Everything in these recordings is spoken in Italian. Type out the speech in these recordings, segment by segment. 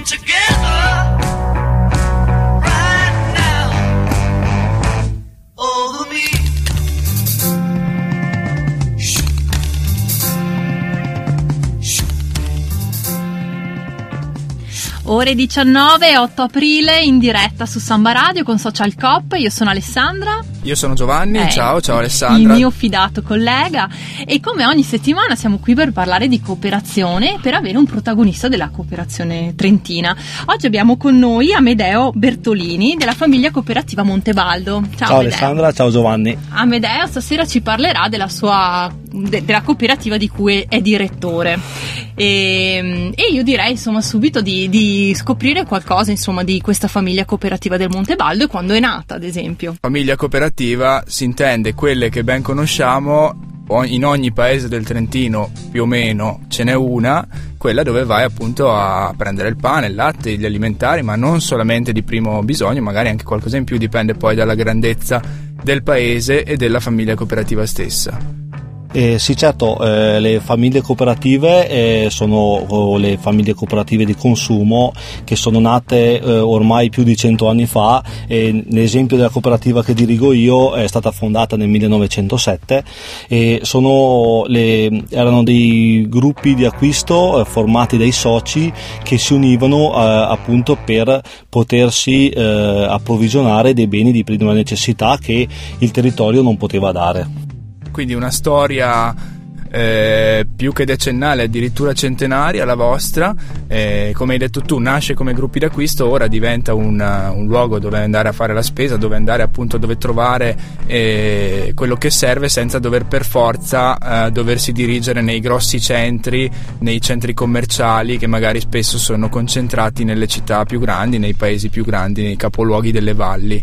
come together Ore 19, 8 aprile, in diretta su Samba Radio con Social Cop. Io sono Alessandra. Io sono Giovanni, Eh, ciao, ciao Il Alessandra. mio fidato collega. E come ogni settimana siamo qui per parlare di cooperazione e per avere un protagonista della cooperazione trentina. Oggi abbiamo con noi Amedeo Bertolini della famiglia cooperativa Montebaldo. Ciao, Ciao. Alessandra, ciao Giovanni. Amedeo stasera ci parlerà della sua de- della cooperativa di cui è direttore. E, e io direi insomma subito di, di scoprire qualcosa insomma di questa famiglia cooperativa del Montebaldo e quando è nata, ad esempio. Famiglia cooperativa si intende quelle che ben conosciamo in ogni paese del Trentino più o meno ce n'è una, quella dove vai appunto a prendere il pane, il latte, gli alimentari, ma non solamente di primo bisogno, magari anche qualcosa in più, dipende poi dalla grandezza del paese e della famiglia cooperativa stessa. Eh, sì, certo, eh, le famiglie cooperative eh, sono le famiglie cooperative di consumo che sono nate eh, ormai più di 100 anni fa e l'esempio della cooperativa che dirigo io è stata fondata nel 1907 e le- erano dei gruppi di acquisto eh, formati dai soci che si univano eh, appunto per potersi approvvigionare dei beni di prima necessità che il territorio non poteva dare. Quindi una storia eh, più che decennale, addirittura centenaria la vostra. Eh, come hai detto tu, nasce come gruppi d'acquisto, ora diventa un, un luogo dove andare a fare la spesa, dove andare appunto dove trovare eh, quello che serve senza dover per forza eh, doversi dirigere nei grossi centri, nei centri commerciali che magari spesso sono concentrati nelle città più grandi, nei paesi più grandi, nei capoluoghi delle valli.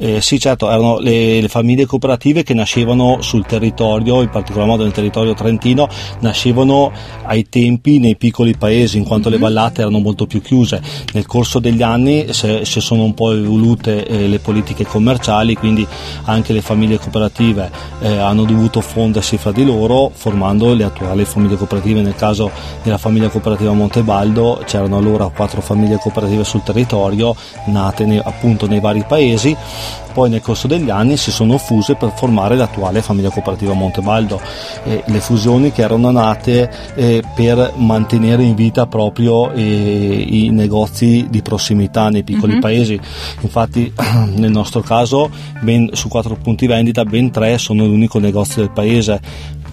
Eh, sì, certo, erano le, le famiglie cooperative che nascevano sul territorio, in particolar modo nel territorio trentino, nascevano ai tempi nei piccoli paesi, in quanto le vallate erano molto più chiuse. Nel corso degli anni si sono un po' evolute eh, le politiche commerciali, quindi anche le famiglie cooperative eh, hanno dovuto fondersi fra di loro, formando le attuali famiglie cooperative. Nel caso della famiglia cooperativa Montebaldo c'erano allora quattro famiglie cooperative sul territorio, nate ne- appunto nei vari paesi poi nel corso degli anni si sono fuse per formare l'attuale famiglia cooperativa Montebaldo. Eh, le fusioni che erano nate eh, per mantenere in vita proprio eh, i negozi di prossimità nei piccoli Mhm. paesi. Infatti nel nostro caso ben, su quattro punti vendita ben tre sono l'unico negozio del paese.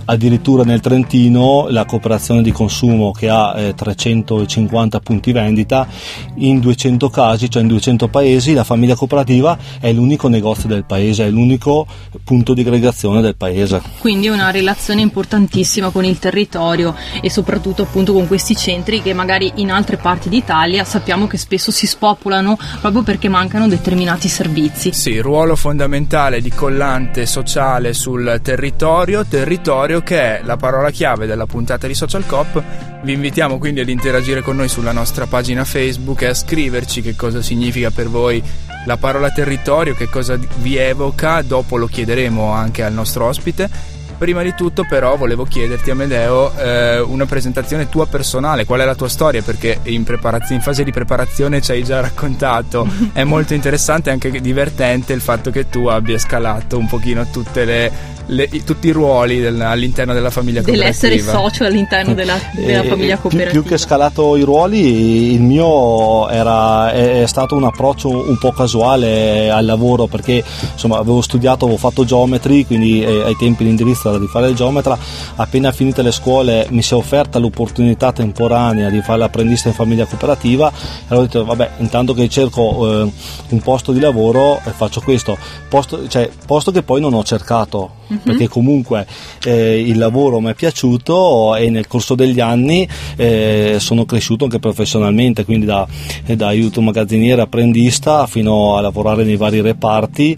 Addirittura nel Trentino la cooperazione di consumo che ha eh, 350 punti vendita, in 200 casi, cioè in 200 paesi, la famiglia cooperativa è l'unico negozio del paese, è l'unico punto di aggregazione del paese. Quindi una relazione importantissima con il territorio e soprattutto appunto con questi centri che magari in altre parti d'Italia sappiamo che spesso si spopolano proprio perché mancano determinati servizi. Sì, ruolo fondamentale di collante sociale sul territorio, territorio che è la parola chiave della puntata di Social Cop. Vi invitiamo quindi ad interagire con noi sulla nostra pagina Facebook e a scriverci che cosa significa per voi la parola territorio, che cosa vi evoca, dopo lo chiederemo anche al nostro ospite. Prima di tutto però volevo chiederti Amedeo eh, una presentazione tua personale, qual è la tua storia perché in, preparaz- in fase di preparazione ci hai già raccontato, è molto interessante e anche divertente il fatto che tu abbia scalato un pochino tutte le, le- i- tutti i ruoli del- all'interno della famiglia Dell'essere cooperativa. socio all'interno della, della Eh, famiglia più- cooperativa. Più, che scalato i ruoli, il mio era, è, è stato un approccio un po' casuale al lavoro perché insomma avevo studiato, avevo fatto geometri, quindi eh, ai tempi l'indirizzo era di fare il geometra. Appena finite le scuole mi si è offerta l'opportunità temporanea di fare l'apprendista in famiglia cooperativa e allora ho detto vabbè intanto che cerco eh, un posto di lavoro eh, faccio questo, posto, cioè, posto che poi non ho cercato perché comunque eh, il lavoro mi è piaciuto e nel corso degli anni eh, sono cresciuto anche professionalmente, quindi da, eh, da aiuto magazziniere apprendista fino a lavorare nei vari reparti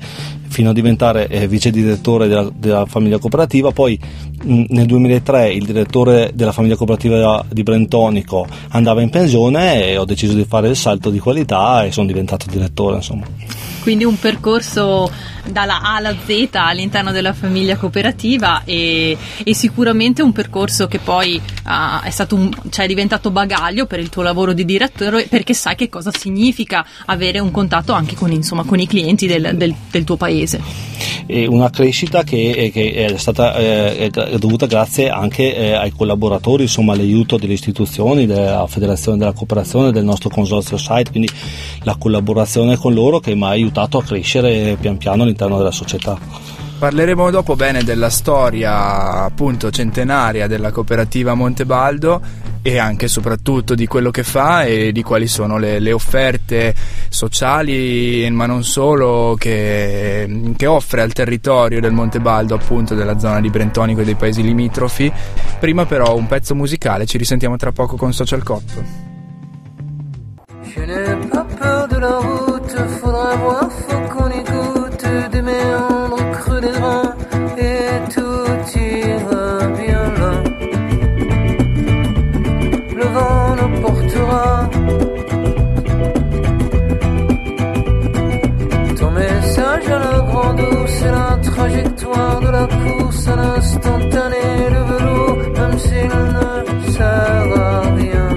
fino a diventare eh, vice direttore della, della famiglia cooperativa, poi mh, nel 2003 il direttore della famiglia cooperativa di Brentonico andava in pensione e ho deciso di fare il salto di qualità e sono diventato direttore insomma. Quindi un percorso dalla A alla Z all'interno della famiglia cooperativa e, e sicuramente un percorso che poi uh, è, un, cioè è diventato bagaglio per il tuo lavoro di direttore perché sai che cosa significa avere un contatto anche con, insomma, con i clienti del, del, del, tuo paese. Una crescita che, che è stata eh, è dovuta grazie anche eh, ai collaboratori, insomma all'aiuto delle istituzioni, della Federazione della Cooperazione, del nostro consorzio site, quindi la collaborazione con loro che mi ha aiutato a crescere pian piano all'interno della società. Parleremo dopo bene della storia appunto centenaria della cooperativa Montebaldo e anche e soprattutto di quello che fa e di quali sono le, le offerte sociali ma non solo che, che, offre al territorio del Montebaldo appunto della zona di Brentonico e dei paesi limitrofi. Prima però un pezzo musicale, ci risentiamo tra poco con Social Cop. Je la course à l'instantané, le même s'il ne sert rien.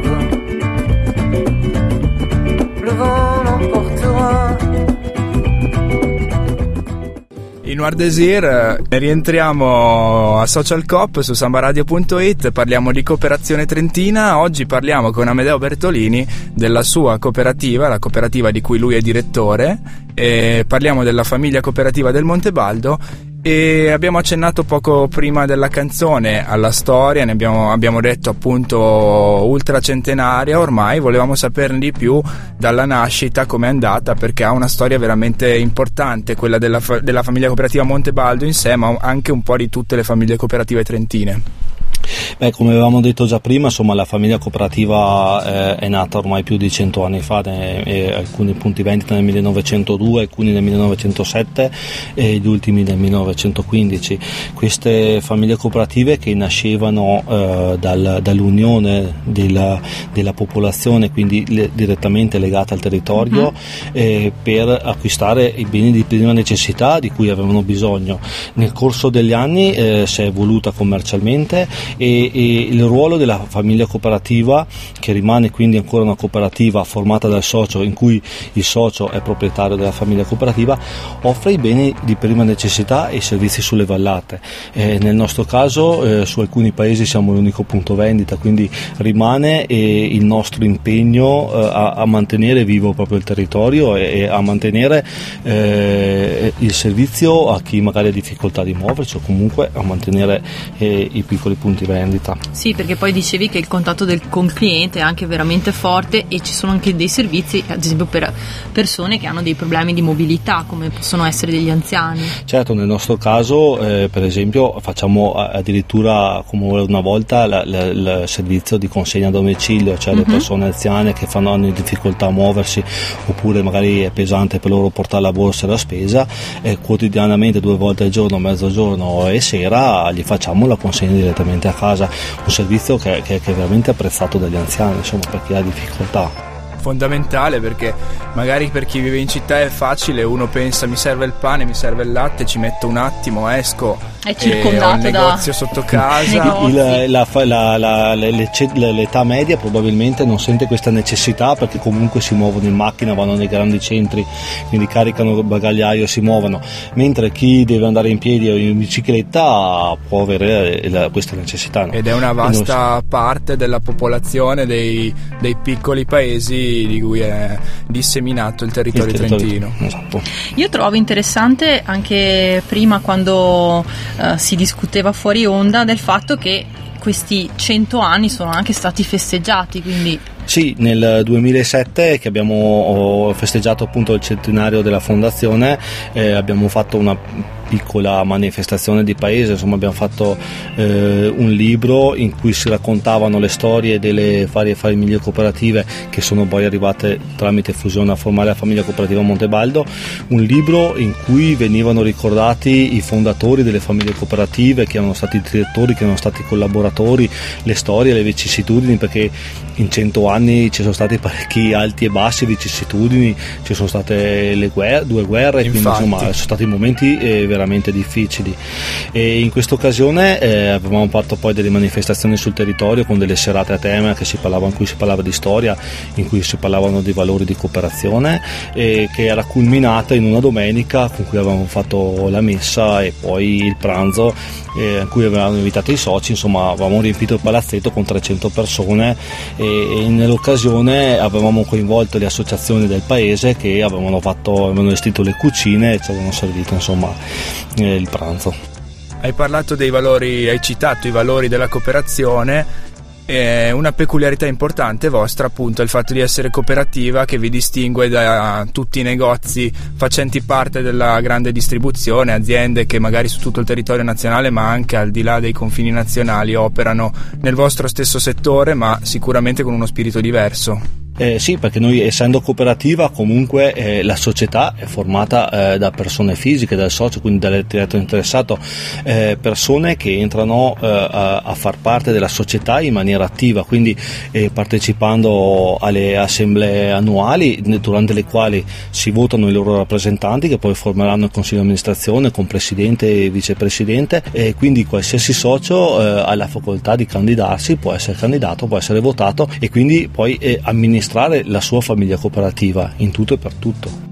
In Noir Desir eh, rientriamo a Social Cop su sambaradio.it, parliamo di cooperazione trentina, oggi parliamo con Amedeo Bertolini della sua cooperativa, la cooperativa di cui lui è direttore, e parliamo della famiglia cooperativa del Montebaldo e abbiamo accennato poco prima della canzone alla storia, ne abbiamo, abbiamo, detto appunto ultracentenaria ormai, volevamo saperne di più dalla nascita, come è andata, perché ha una storia veramente importante, quella della, della famiglia cooperativa Montebaldo in sé, ma anche un po' di tutte le famiglie cooperative trentine. Beh, come avevamo detto già prima, insomma, la famiglia cooperativa eh, è nata ormai più di cento anni fa, ne, eh, alcuni punti vendita nel 1902, alcuni nel 1907 e gli ultimi nel 1915. Queste famiglie cooperative che nascevano eh, dal, dall'unione della, della, popolazione, quindi le, direttamente legata al territorio, uh-huh. per acquistare i beni di prima necessità di cui avevano bisogno. Nel corso degli anni eh, si è evoluta commercialmente e, e, il ruolo della famiglia cooperativa, che rimane quindi ancora una cooperativa formata dal socio in cui il socio è proprietario della famiglia cooperativa, offre i beni di prima necessità e i servizi sulle vallate. Eh, nel nostro caso eh, su alcuni paesi siamo l'unico punto vendita, quindi rimane eh, il nostro impegno eh, a, a, mantenere vivo proprio il territorio e, e a mantenere eh, il servizio a chi magari ha difficoltà di muoversi o comunque a mantenere eh, i piccoli punti vendita. Sì, perché poi dicevi che il contatto del, con il cliente è anche veramente forte e ci sono anche dei servizi, ad esempio per persone che hanno dei problemi di mobilità, come possono essere degli anziani. Certo, nel nostro caso, eh, per esempio, facciamo addirittura come una volta il servizio di consegna a domicilio, cioè uh-huh. le mhm. persone anziane che fanno, hanno difficoltà a muoversi oppure magari è pesante per loro portare la borsa e la spesa, eh, quotidianamente due volte al giorno, mezzogiorno e sera gli facciamo la consegna direttamente a casa, un servizio che, che, che è veramente apprezzato dagli anziani, insomma, per chi ha difficoltà. Fondamentale perché magari per chi vive in città è facile, uno pensa mi serve il pane, mi serve il latte, ci metto un attimo, esco è circondato un negozio da sotto casa. Il, la, la, la, l'età media probabilmente non sente questa necessità perché comunque si muovono in macchina, vanno nei grandi centri, quindi caricano il bagagliaio e si muovono, mentre chi deve andare in piedi o in bicicletta può avere la, questa necessità. No? Ed è una vasta parte della popolazione dei, dei piccoli paesi di cui è disseminato il territorio, il territorio trentino. Esatto. Io trovo interessante anche prima quando uh, si discuteva fuori onda del fatto che questi 100 anni sono anche stati festeggiati, quindi sì, nel 2007 che abbiamo festeggiato appunto il centenario della fondazione eh, abbiamo fatto una piccola manifestazione di paese, insomma abbiamo fatto eh, un libro in cui si raccontavano le storie delle varie famiglie cooperative che sono poi arrivate tramite fusione a formare la famiglia cooperativa Montebaldo, un libro in cui venivano ricordati i fondatori delle famiglie cooperative, che erano stati direttori, che erano stati collaboratori, le storie, le vicissitudini, perché in cento anni ci sono stati parecchi alti e bassi, vicissitudini, ci sono state le guerre, due guerre, Infatti. quindi insomma sono stati momenti eh, veramente difficili. E in questa occasione eh, avevamo fatto poi delle manifestazioni sul territorio con delle serate a tema parlava, in cui si parlava di storia, in cui si parlavano di valori di cooperazione, e che era culminata in una domenica con cui avevamo fatto la messa e poi il pranzo eh, in cui avevamo invitato i soci, insomma avevamo riempito il palazzetto con 300 persone e, e nell'occasione avevamo coinvolto le associazioni del paese che avevano, fatto, avevano le cucine e ci avevano servito insomma il pranzo. Hai parlato dei valori, hai citato i valori della cooperazione eh, una peculiarità importante vostra appunto è il fatto di essere cooperativa che vi distingue da tutti i negozi facenti parte della grande distribuzione, aziende che magari su tutto il territorio nazionale ma anche al di là dei confini nazionali operano nel vostro stesso settore ma sicuramente con uno spirito diverso. Eh, sì, perché noi essendo cooperativa comunque eh, la società è formata eh, da persone fisiche, dal socio, quindi dal diretto interessato, eh, persone che entrano eh, a, a, far parte della società in maniera attiva, quindi eh, partecipando alle assemblee annuali durante le quali si votano i loro rappresentanti che poi formeranno il consiglio di amministrazione con presidente e vicepresidente e quindi qualsiasi socio ha la facoltà di candidarsi, può essere candidato, può essere votato e quindi poi amministrare amministrare la sua famiglia cooperativa in tutto e per tutto.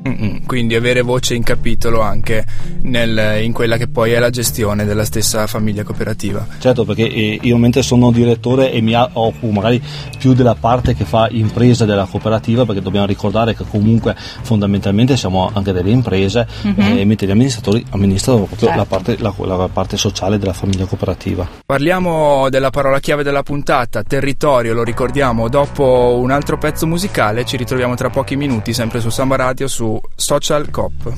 Quindi avere voce in capitolo anche nel, in quella che poi è la gestione della stessa famiglia cooperativa. Certo, perché eh, io mentre sono direttore e mi occupo magari più della parte che fa impresa della cooperativa, perché dobbiamo ricordare che comunque fondamentalmente siamo anche delle imprese, mm-hmm. eh, mentre gli amministratori amministrano proprio certo. la, parte, la, la parte sociale della famiglia cooperativa. Parliamo della parola chiave della puntata, territorio, lo ricordiamo dopo un altro pezzo musicale, ci ritroviamo tra pochi minuti sempre su Samba Radio su Social Cop.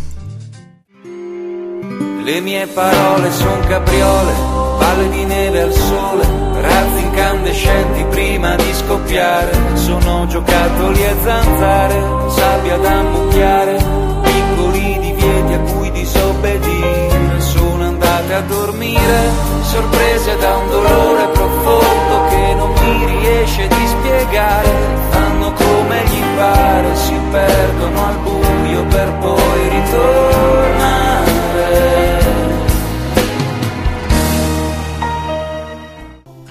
Le mie parole sono capriole, palle di neve al sole, razzi incandescenti prima di scoppiare, sono giocattoli e zanzare, sabbia da ammucchiare, piccoli divieti a cui disobbedire, sono andate a dormire, sorprese da un dolore profondo che non mi riesce di spiegare come gli pare, si perdono al buio per poi ritornare.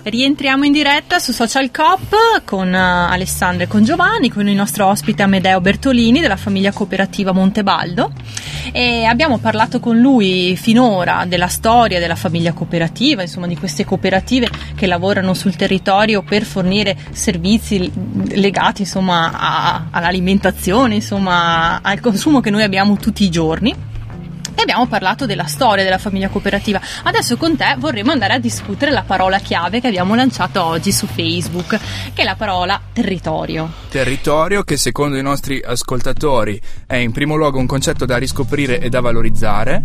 Rientriamo in diretta su Social Cop con uh, Alessandro e con Giovanni, con il nostro ospite Amedeo Bertolini della famiglia cooperativa Montebaldo e abbiamo parlato con lui finora della storia della famiglia cooperativa, insomma di queste cooperative che lavorano sul territorio per fornire servizi legati insomma a, all'alimentazione, insomma al consumo che noi abbiamo tutti i giorni e abbiamo parlato della storia della famiglia cooperativa. Adesso con te vorremmo andare a discutere la parola chiave che abbiamo lanciato oggi su Facebook, che è la parola territorio. Territorio che secondo i nostri ascoltatori è in primo luogo un concetto da riscoprire e da valorizzare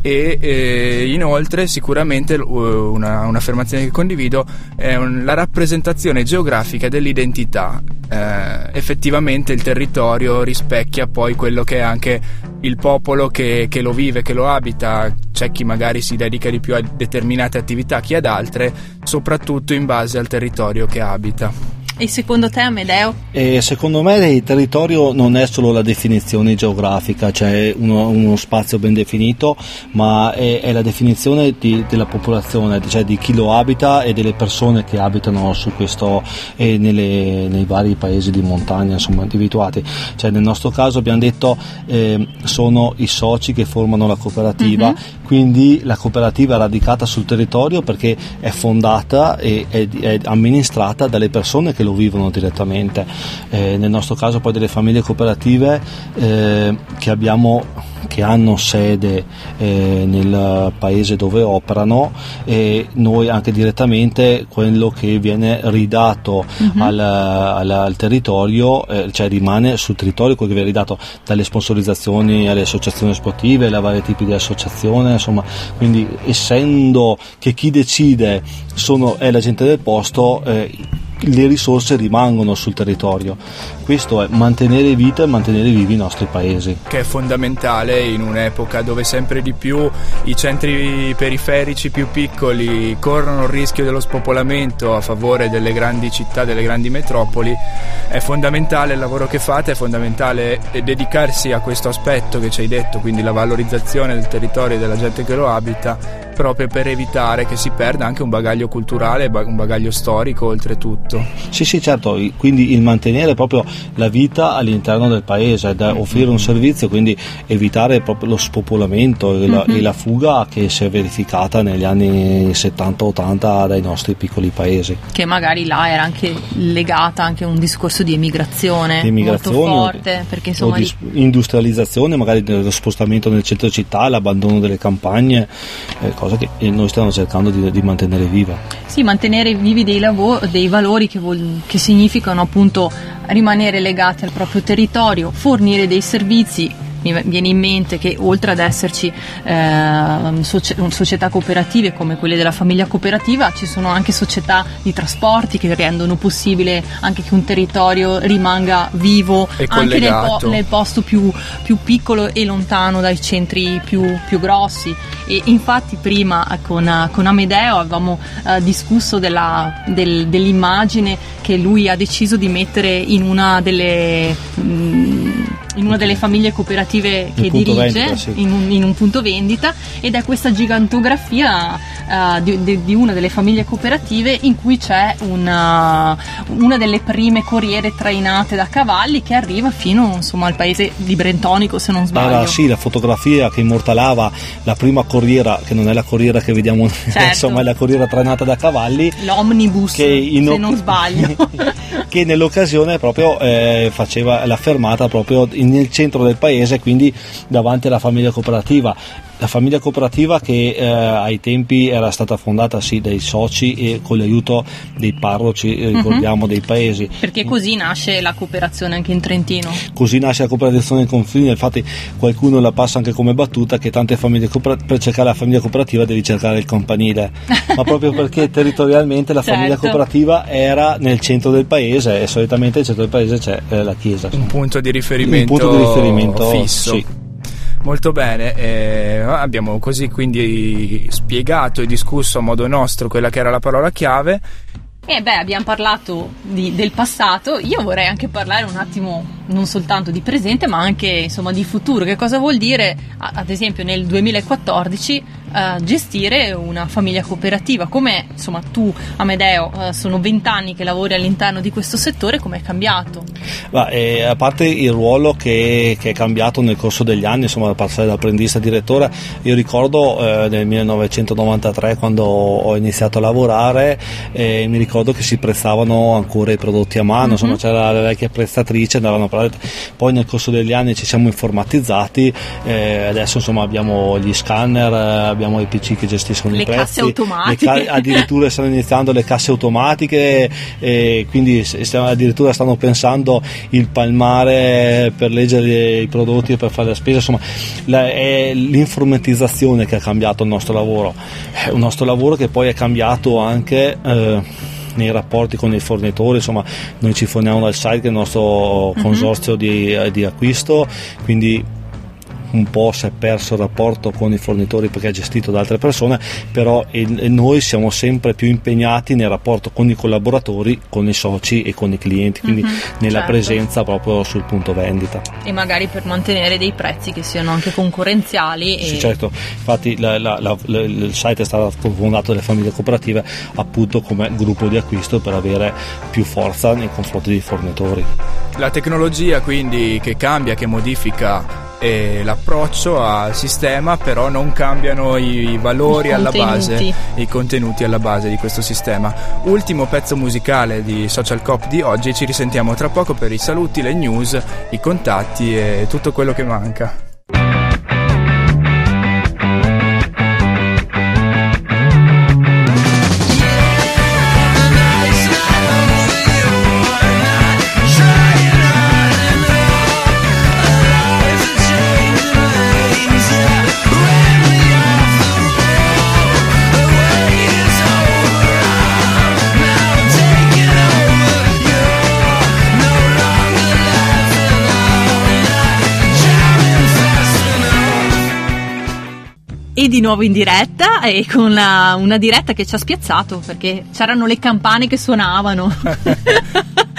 e eh, inoltre sicuramente una, un'affermazione che condivido è un, la rappresentazione geografica dell'identità. Eh, effettivamente il territorio rispecchia poi quello che è anche il popolo che, che, lo vive, che lo abita, c'è chi magari si dedica di più a determinate attività, chi ad altre, soprattutto in base al territorio che abita. E secondo te Amedeo? E secondo me il territorio non è solo la definizione geografica, cioè uno, uno spazio ben definito, ma è, è la definizione di, della popolazione, cioè di chi lo abita e delle persone che abitano su questo e nelle, nei vari paesi di montagna insomma, individuati. Cioè, nel nostro caso abbiamo detto eh, sono i soci che formano la cooperativa, mm-hmm. quindi la cooperativa è radicata sul territorio perché è fondata e è, è amministrata dalle persone che lo lo vivono direttamente. Eh, nel nostro caso poi delle famiglie cooperative eh, che abbiamo che hanno sede eh, nel paese dove operano e noi anche direttamente quello che viene ridato uh-huh. al, al, al, territorio, eh, cioè rimane sul territorio quello che viene ridato dalle sponsorizzazioni alle associazioni sportive, ai vari tipi di associazione, insomma, quindi essendo che chi decide sono, è la gente del posto, eh, le risorse rimangono sul territorio. Questo è mantenere vita e mantenere vivi i nostri paesi. Che è fondamentale in un'epoca dove sempre di più i centri periferici più piccoli corrono il rischio dello spopolamento a favore delle grandi città, delle grandi metropoli. È fondamentale il lavoro che fate, è fondamentale dedicarsi a questo aspetto che ci hai detto, quindi la valorizzazione del territorio e della gente che lo abita proprio per evitare che si perda anche un bagaglio culturale, un bagaglio storico oltretutto. Sì, sì, certo, quindi il mantenere proprio la vita all'interno del paese, da offrire un servizio, quindi evitare proprio lo spopolamento e la, mm-hmm. e la fuga che si è verificata negli anni 70-80 dai nostri piccoli paesi. Che magari là era anche legata anche a un discorso di emigrazione, emigrazione molto forte, perché insomma... Di industrializzazione, magari dello spostamento nel centro città, l'abbandono delle campagne, eh, cosa che noi stiamo cercando di, di mantenere viva. Sì, mantenere vivi dei, lavori, dei valori che, vol- che significano appunto rimanere legati al proprio territorio, fornire dei servizi mi viene in mente che oltre ad esserci eh, società cooperative come quelle della famiglia cooperativa ci sono anche società di trasporti che rendono possibile anche che un territorio rimanga vivo anche nel, po- nel, posto più, più, piccolo e lontano dai centri più, più grossi. E infatti prima con, con Amedeo avevamo eh, discusso della, del, dell'immagine che lui ha deciso di mettere in una delle mh, mm, in una delle famiglie cooperative che dirige vendita, sì. in, un, in, un, punto vendita ed è questa gigantografia uh, di, di, una delle famiglie cooperative in cui c'è una, una, delle prime corriere trainate da cavalli che arriva fino insomma, al paese di Brentonico se non sbaglio. Era, sì, la fotografia che immortalava la prima corriera che non è la corriera che vediamo certo. insomma è la corriera trainata da cavalli l'omnibus che in, se non sbaglio che nell'occasione proprio eh, faceva la fermata proprio nel centro del paese, quindi davanti alla famiglia cooperativa la famiglia cooperativa che eh, ai tempi era stata fondata sì dai soci e con l'aiuto dei parroci, eh, mhm. ricordiamo, uh-huh. dei paesi. Perché così nasce la cooperazione anche in Trentino. Così nasce la cooperazione in confini, infatti qualcuno la passa anche come battuta che tante famiglie cooper- per cercare la famiglia cooperativa devi cercare il campanile, ma proprio perché territorialmente la certo. famiglia cooperativa era nel centro del paese e solitamente nel centro del paese c'è eh, la chiesa. Un punto di riferimento, un punto di riferimento fisso. Sì. Molto bene, eh, abbiamo così quindi spiegato e discusso a modo nostro quella che era la parola chiave. E beh, abbiamo parlato di, del passato, io vorrei anche parlare un attimo non soltanto di presente ma anche insomma, di futuro. Che cosa vuol dire, ad esempio, nel 2014 uh, gestire una famiglia cooperativa? Come insomma, tu, Amedeo, uh, sono vent'anni che lavori all'interno di questo settore, come è cambiato? Ma, eh, a parte il ruolo che, che, è cambiato nel corso degli anni, insomma, da passare da apprendista a direttore, io ricordo eh, nel 1993 quando ho iniziato a lavorare, eh, mi ricordo che si prestavano ancora i prodotti a mano, mm-hmm. insomma, c'era la vecchia prestatrice, andavano a poi nel corso degli anni ci siamo informatizzati, eh, adesso insomma abbiamo gli scanner, eh, abbiamo i PC che gestiscono le i prezzi, casse automatiche. Ca- addirittura stanno iniziando le casse automatiche e quindi stiamo, addirittura stanno pensando il palmare per leggere i prodotti e per fare la spesa, insomma la, è l'informatizzazione che ha cambiato il nostro lavoro, è un nostro lavoro che poi è cambiato anche... Eh, nei rapporti con i fornitori, insomma noi ci forniamo dal site che è il nostro mhm. consorzio uh-huh. di, di acquisto, quindi un po' si è perso il rapporto con i fornitori perché è gestito da altre persone, però noi siamo sempre più impegnati nel rapporto con i collaboratori, con i soci e con i clienti, quindi mm-hmm, nella certo. presenza proprio sul punto vendita. E magari per mantenere dei prezzi che siano anche concorrenziali. E... Sì, certo, infatti la, la, la, il site è stato fondato dalle famiglie cooperative appunto come gruppo di acquisto per avere più forza nei confronti dei fornitori. La tecnologia quindi che cambia, che modifica l'approccio al sistema, però non cambiano i, valori alla base, i contenuti alla base di questo sistema. Ultimo pezzo musicale di Social Cop di oggi, ci risentiamo tra poco per i saluti, le news, i contatti e tutto quello che manca. E di nuovo in diretta e con la, una diretta che ci ha spiazzato perché c'erano le campane che suonavano.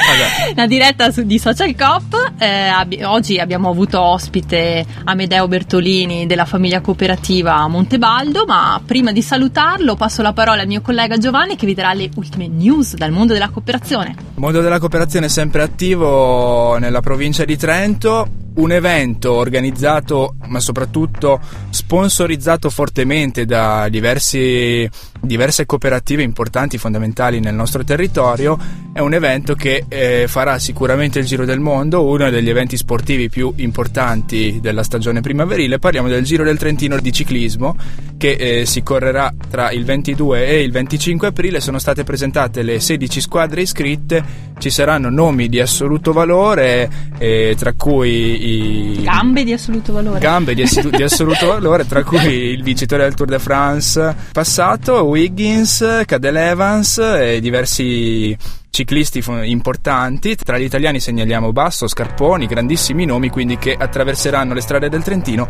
la diretta su, di Social Cop. Eh, abbi- oggi abbiamo avuto ospite Amedeo Bertolini della famiglia cooperativa Montebaldo, ma prima di salutarlo passo la parola al mio collega Giovanni che vi darà le ultime news dal mondo della cooperazione. Il mondo della cooperazione è sempre attivo nella provincia di Trento un evento organizzato ma soprattutto sponsorizzato fortemente da diversi, diverse cooperative importanti, fondamentali nel nostro territorio, è un evento che eh, farà sicuramente il Giro del Mondo, uno degli eventi sportivi più importanti della stagione primaverile, parliamo del Giro del Trentino di ciclismo che eh, si correrà tra il 22 e il 25 aprile, sono state presentate le 16 squadre iscritte, ci saranno nomi di assoluto valore, eh, tra cui i... Gambe di assoluto valore. Gambe di, ass- di assoluto valore, tra cui il vincitore del Tour de France passato, Wiggins, Cadel Evans e diversi ciclisti importanti, tra gli italiani segnaliamo Basso, Scarponi, grandissimi nomi quindi che attraverseranno le strade del Trentino.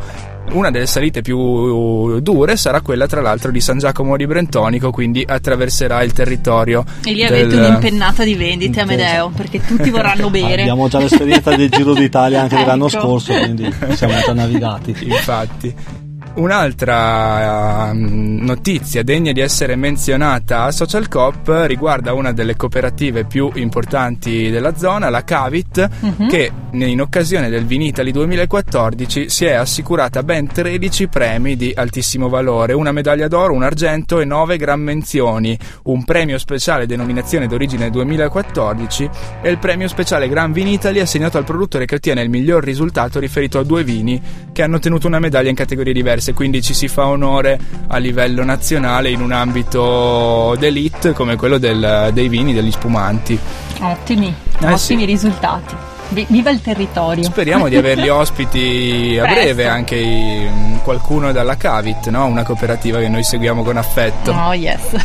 Una delle salite più dure sarà quella tra l'altro di San Giacomo di Brentonico, quindi attraverserà il territorio. E lì avete un'impennata di vendite Amedeo, perché tutti vorranno bere. Abbiamo già l'esperienza del Giro d'Italia anche ecco. dell'anno scorso, quindi siamo già navigati. Infatti. Un'altra uh, notizia degna di essere menzionata a Social Coop riguarda una delle cooperative più importanti della zona, la Cavit, uh-huh. che in occasione del Vinitali 2014 si è assicurata ben 13 premi di altissimo valore, una medaglia d'oro, un argento e 9 gran menzioni, un premio speciale denominazione d'origine 2014 e il premio speciale Gran Vinitali assegnato al produttore che ottiene il miglior risultato riferito a due vini che hanno ottenuto una medaglia in categorie diverse diverse, quindi ci si fa onore a livello nazionale in un ambito d'elite come quello del, dei vini, degli spumanti. Ottimi, eh ottimi sì. risultati. Viva il territorio. Speriamo di averli ospiti a breve anche i, qualcuno dalla Cavit, no? una cooperativa che noi seguiamo con affetto. Oh yes.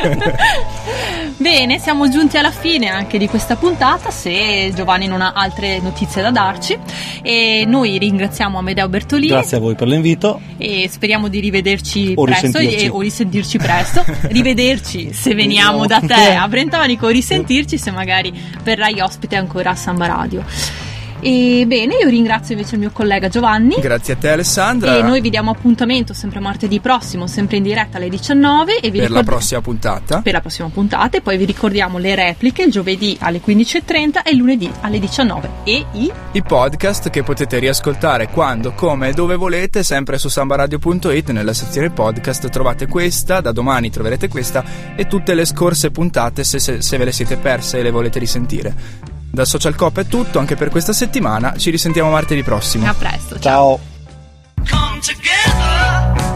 Bene, siamo giunti alla fine anche di questa puntata, se Giovanni non ha altre notizie da darci. E noi ringraziamo Amedeo Bertolini. Grazie a voi per l'invito. E speriamo di rivederci o presto. E, o risentirci presto. Rivederci se veniamo no. da te a Brentanico, risentirci se magari verrai ospite ancora a Samba Radio. E bene, io ringrazio invece il mio collega Giovanni. Grazie a te Alessandra. E noi vi diamo appuntamento sempre martedì prossimo, sempre in diretta alle 19. E vi per la prossima puntata. Per la prossima puntata. E poi vi ricordiamo le repliche il giovedì alle 15.30 e il lunedì alle 19. E i... I podcast che potete riascoltare quando, come e dove volete, sempre su sambaradio.it nella sezione podcast trovate questa, da domani troverete questa e tutte le scorse puntate se, se, se ve le siete perse e le volete risentire. Da Social Cop è tutto anche per questa settimana, ci risentiamo martedì prossimo. A presto. ciao. ciao.